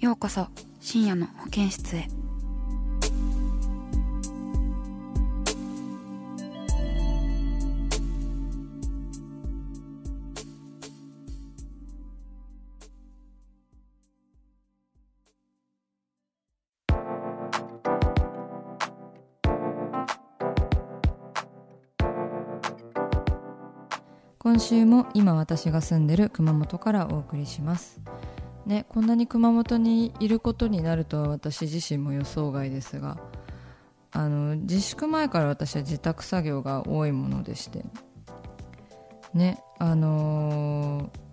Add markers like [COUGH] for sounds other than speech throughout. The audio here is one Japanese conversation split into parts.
ようこそ深夜の保健室へ。今週も今私が住んでる熊本からお送りします。ねこんなに熊本にいることになるとは私自身も予想外ですがあの自粛前から私は自宅作業が多いものでしてねあのー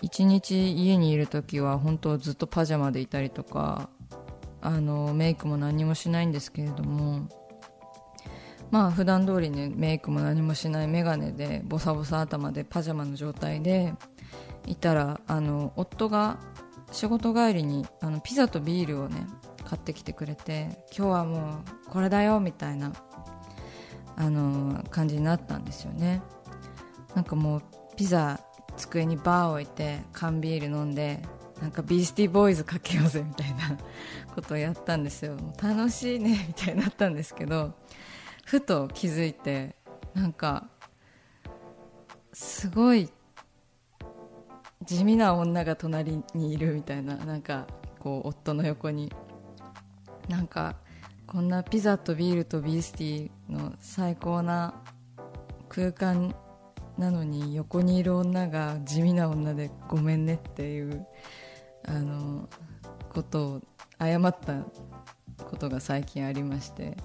一日家にいる時は本当ずっとパジャマでいたりとかあのメイクも何もしないんですけれどもまあ普段通りねメイクも何もしない眼鏡でボサボサ頭でパジャマの状態でいたらあの夫が仕事帰りにあのピザとビールをね買ってきてくれて今日はもうこれだよみたいなあの感じになったんですよね。なんかもうピザ机にバー置いて缶ビール飲んでなんかビースティーボーイズかけようぜみたいな [LAUGHS] ことをやったんですよ。楽しいね [LAUGHS] みたいになったんですけどふと気づいてなんかすごい地味な女が隣にいるみたいななんかこう夫の横になんかこんなピザとビールとビースティーの最高な空間なのに横にいる女が地味な女でごめんねっていうあのことを謝ったことが最近ありまして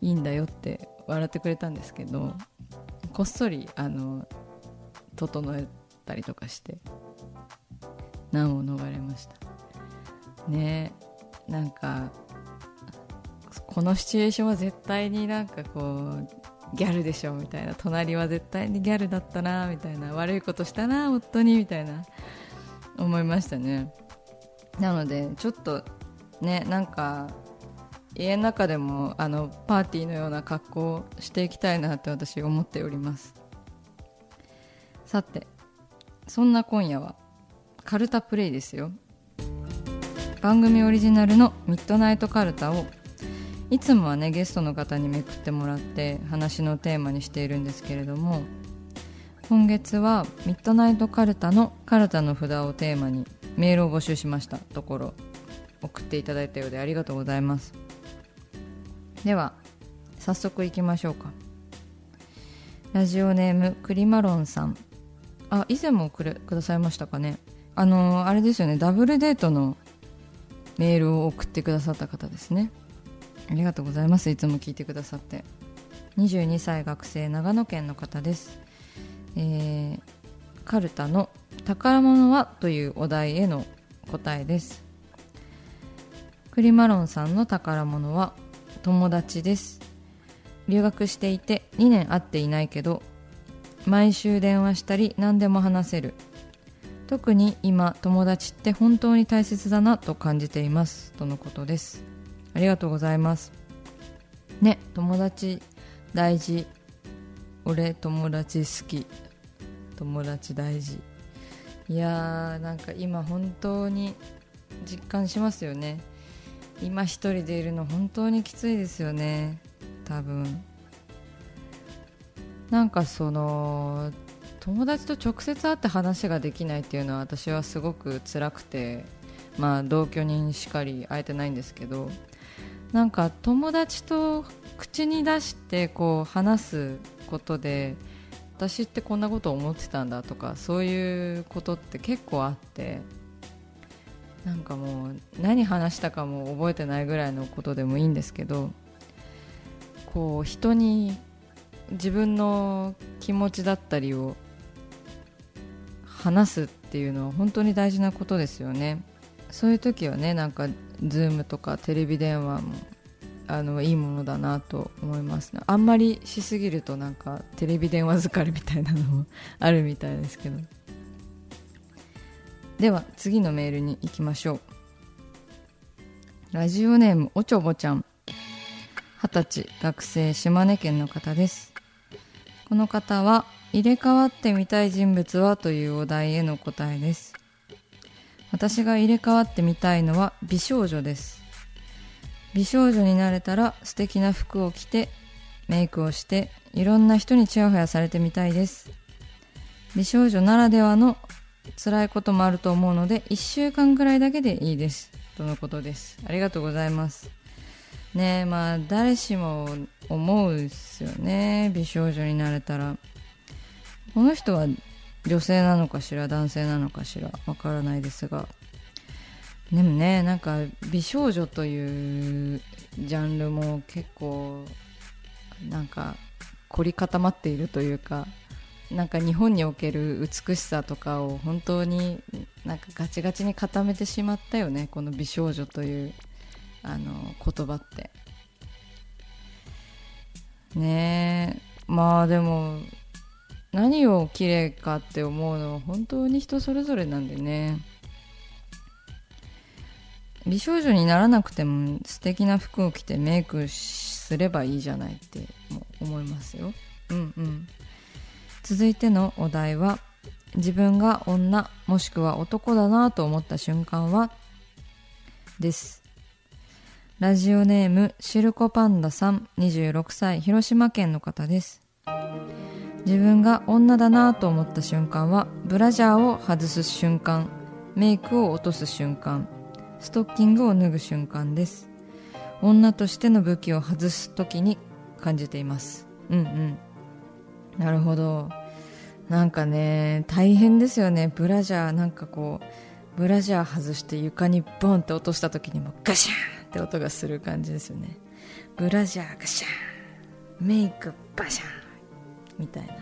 いいんだよって笑ってくれたんですけどこっそりあの整えたりとかして難を逃れました。ねなんかこのシチュエーションは絶対になんかこうギャルでしょみたいな。隣は絶対にギャルだったなみたいな。悪いことしたな夫にみたいな。思いましたね。なのでちょっとねなんか家の中でもあのパーティーのような格好をしていきたいなって私思っております。さてそんな今夜はカルタプレイですよ。番組オリジナルのミッドナイトカルタをいつもはねゲストの方にめくってもらって話のテーマにしているんですけれども今月はミッドナイトカルタのカルタの札をテーマにメールを募集しました。ところ送っていただいたようでありがとうございます。では早速いきましょうか。ラジオネームクリマロンさん。あ以前もくれくださいましたかね。あのあれですよね。ダブルデートのメールを送ってくださった方ですね。ありがとうございます。いつも聞いてくださって。22歳学生長野県の方です、えーカルタの「宝物は?」というお題への答えです。クリマロンさんの宝物は友達です。留学していて2年会っていないけど毎週電話したり何でも話せる。特に今友達って本当に大切だなと感じていますとのことです。ありがとうございます。ね友達大事。俺友達好き。友達大事。いやーなんか今本当に実感しますよね。今一人でいるの本当にきついですよね。多分。なんかその友達と直接会って話ができないっていうのは私はすごく辛くてまあ同居人しかり会えてないんですけどなんか友達と口に出してこう話すことで私ってこんなこと思ってたんだとかそういうことって結構あってなんかもう何話したかも覚えてないぐらいのことでもいいんですけどこう人に自分の気持ちだったりを話すっていうのは本当に大事なことですよね。そういう時はねなんか Zoom とかテレビ電話もあのいいものだなと思いますね。あんまりしすぎるとなんかテレビ電話疲れみたいなのもあるみたいですけど。では次のメールに行きましょう。ラジオネームおちょぼちゃん。二十歳学生島根県の方です。この方は入れ替わってみたい人物はというお題への答えです。私が入れ替わってみたいのは美少女です。美少女になれたら素敵な服を着てメイクをしていろんな人にチヤホヤされてみたいです。美少女ならではの辛いこともあると思うので1週間くらいだけでいいです。とのことです。ありがとうございます。ねまあ誰しも思うですよね美少女になれたら。この人は女性なのかしら男性なのかしらわからないですが。でもねなんか美少女というジャンルも結構なんか凝り固まっているというかなんか日本における美しさとかを本当になんかガチガチに固めてしまったよねこの美少女というあの言葉って。ねえ。まあでも何を綺麗かって思うのは本当に人それぞれなんでね。美少女にならなくても素敵な服を着てメイクすればいいじゃないって思いますよ。うんうん。続いてのお題は自分が女もしくは男だなと思った瞬間は？です。ラジオネームシルコパンダさん26歳広島県の方です。自分が女だなと思った瞬間はブラジャーを外す瞬間メイクを落とす瞬間ストッキングを脱ぐ瞬間です。女としての武器を外す時に感じています。うんうん。なるほど。なんかね大変ですよね。ブラジャーなんかこうブラジャー外して床にボンって落とした時にもガシャンって音がする感じですよね。ブラジャーガシャーンメイクバシャーンみたいな。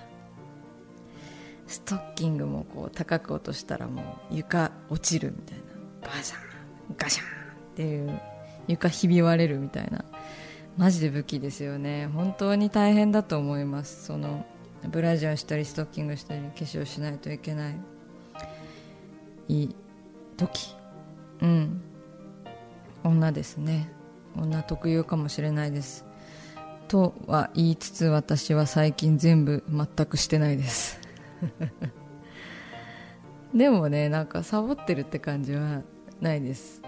ストッキングもこう高く落としたらもう床落ちるみたいな。バシャーンガシャーンっていう床ひび割れるみたいな。マジで武器ですよね。本当に大変だと思います。そのブラジャーしたりストッキングしたり化粧しないといけない。いい時。うん。女ですね。女特有かもしれないです。とは言いつつ私は最近全部全くしてないです。[LAUGHS] でもねなんかサボってるって感じはないです。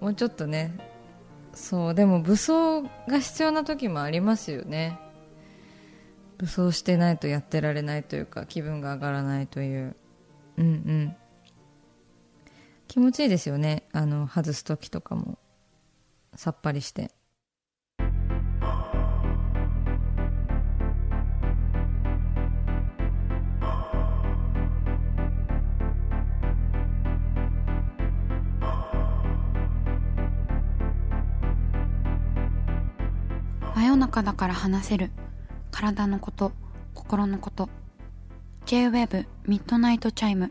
もうちょっとね。そうでも武装が必要な時もありますよね。武装してないとやってられないというか気分が上がらないという。うんうん。気持ちいいですよね。あの外す時とかも。さっぱりして。真夜中だから話せる。体のこと心のこと。J-WAVE ミッドナイトチャイム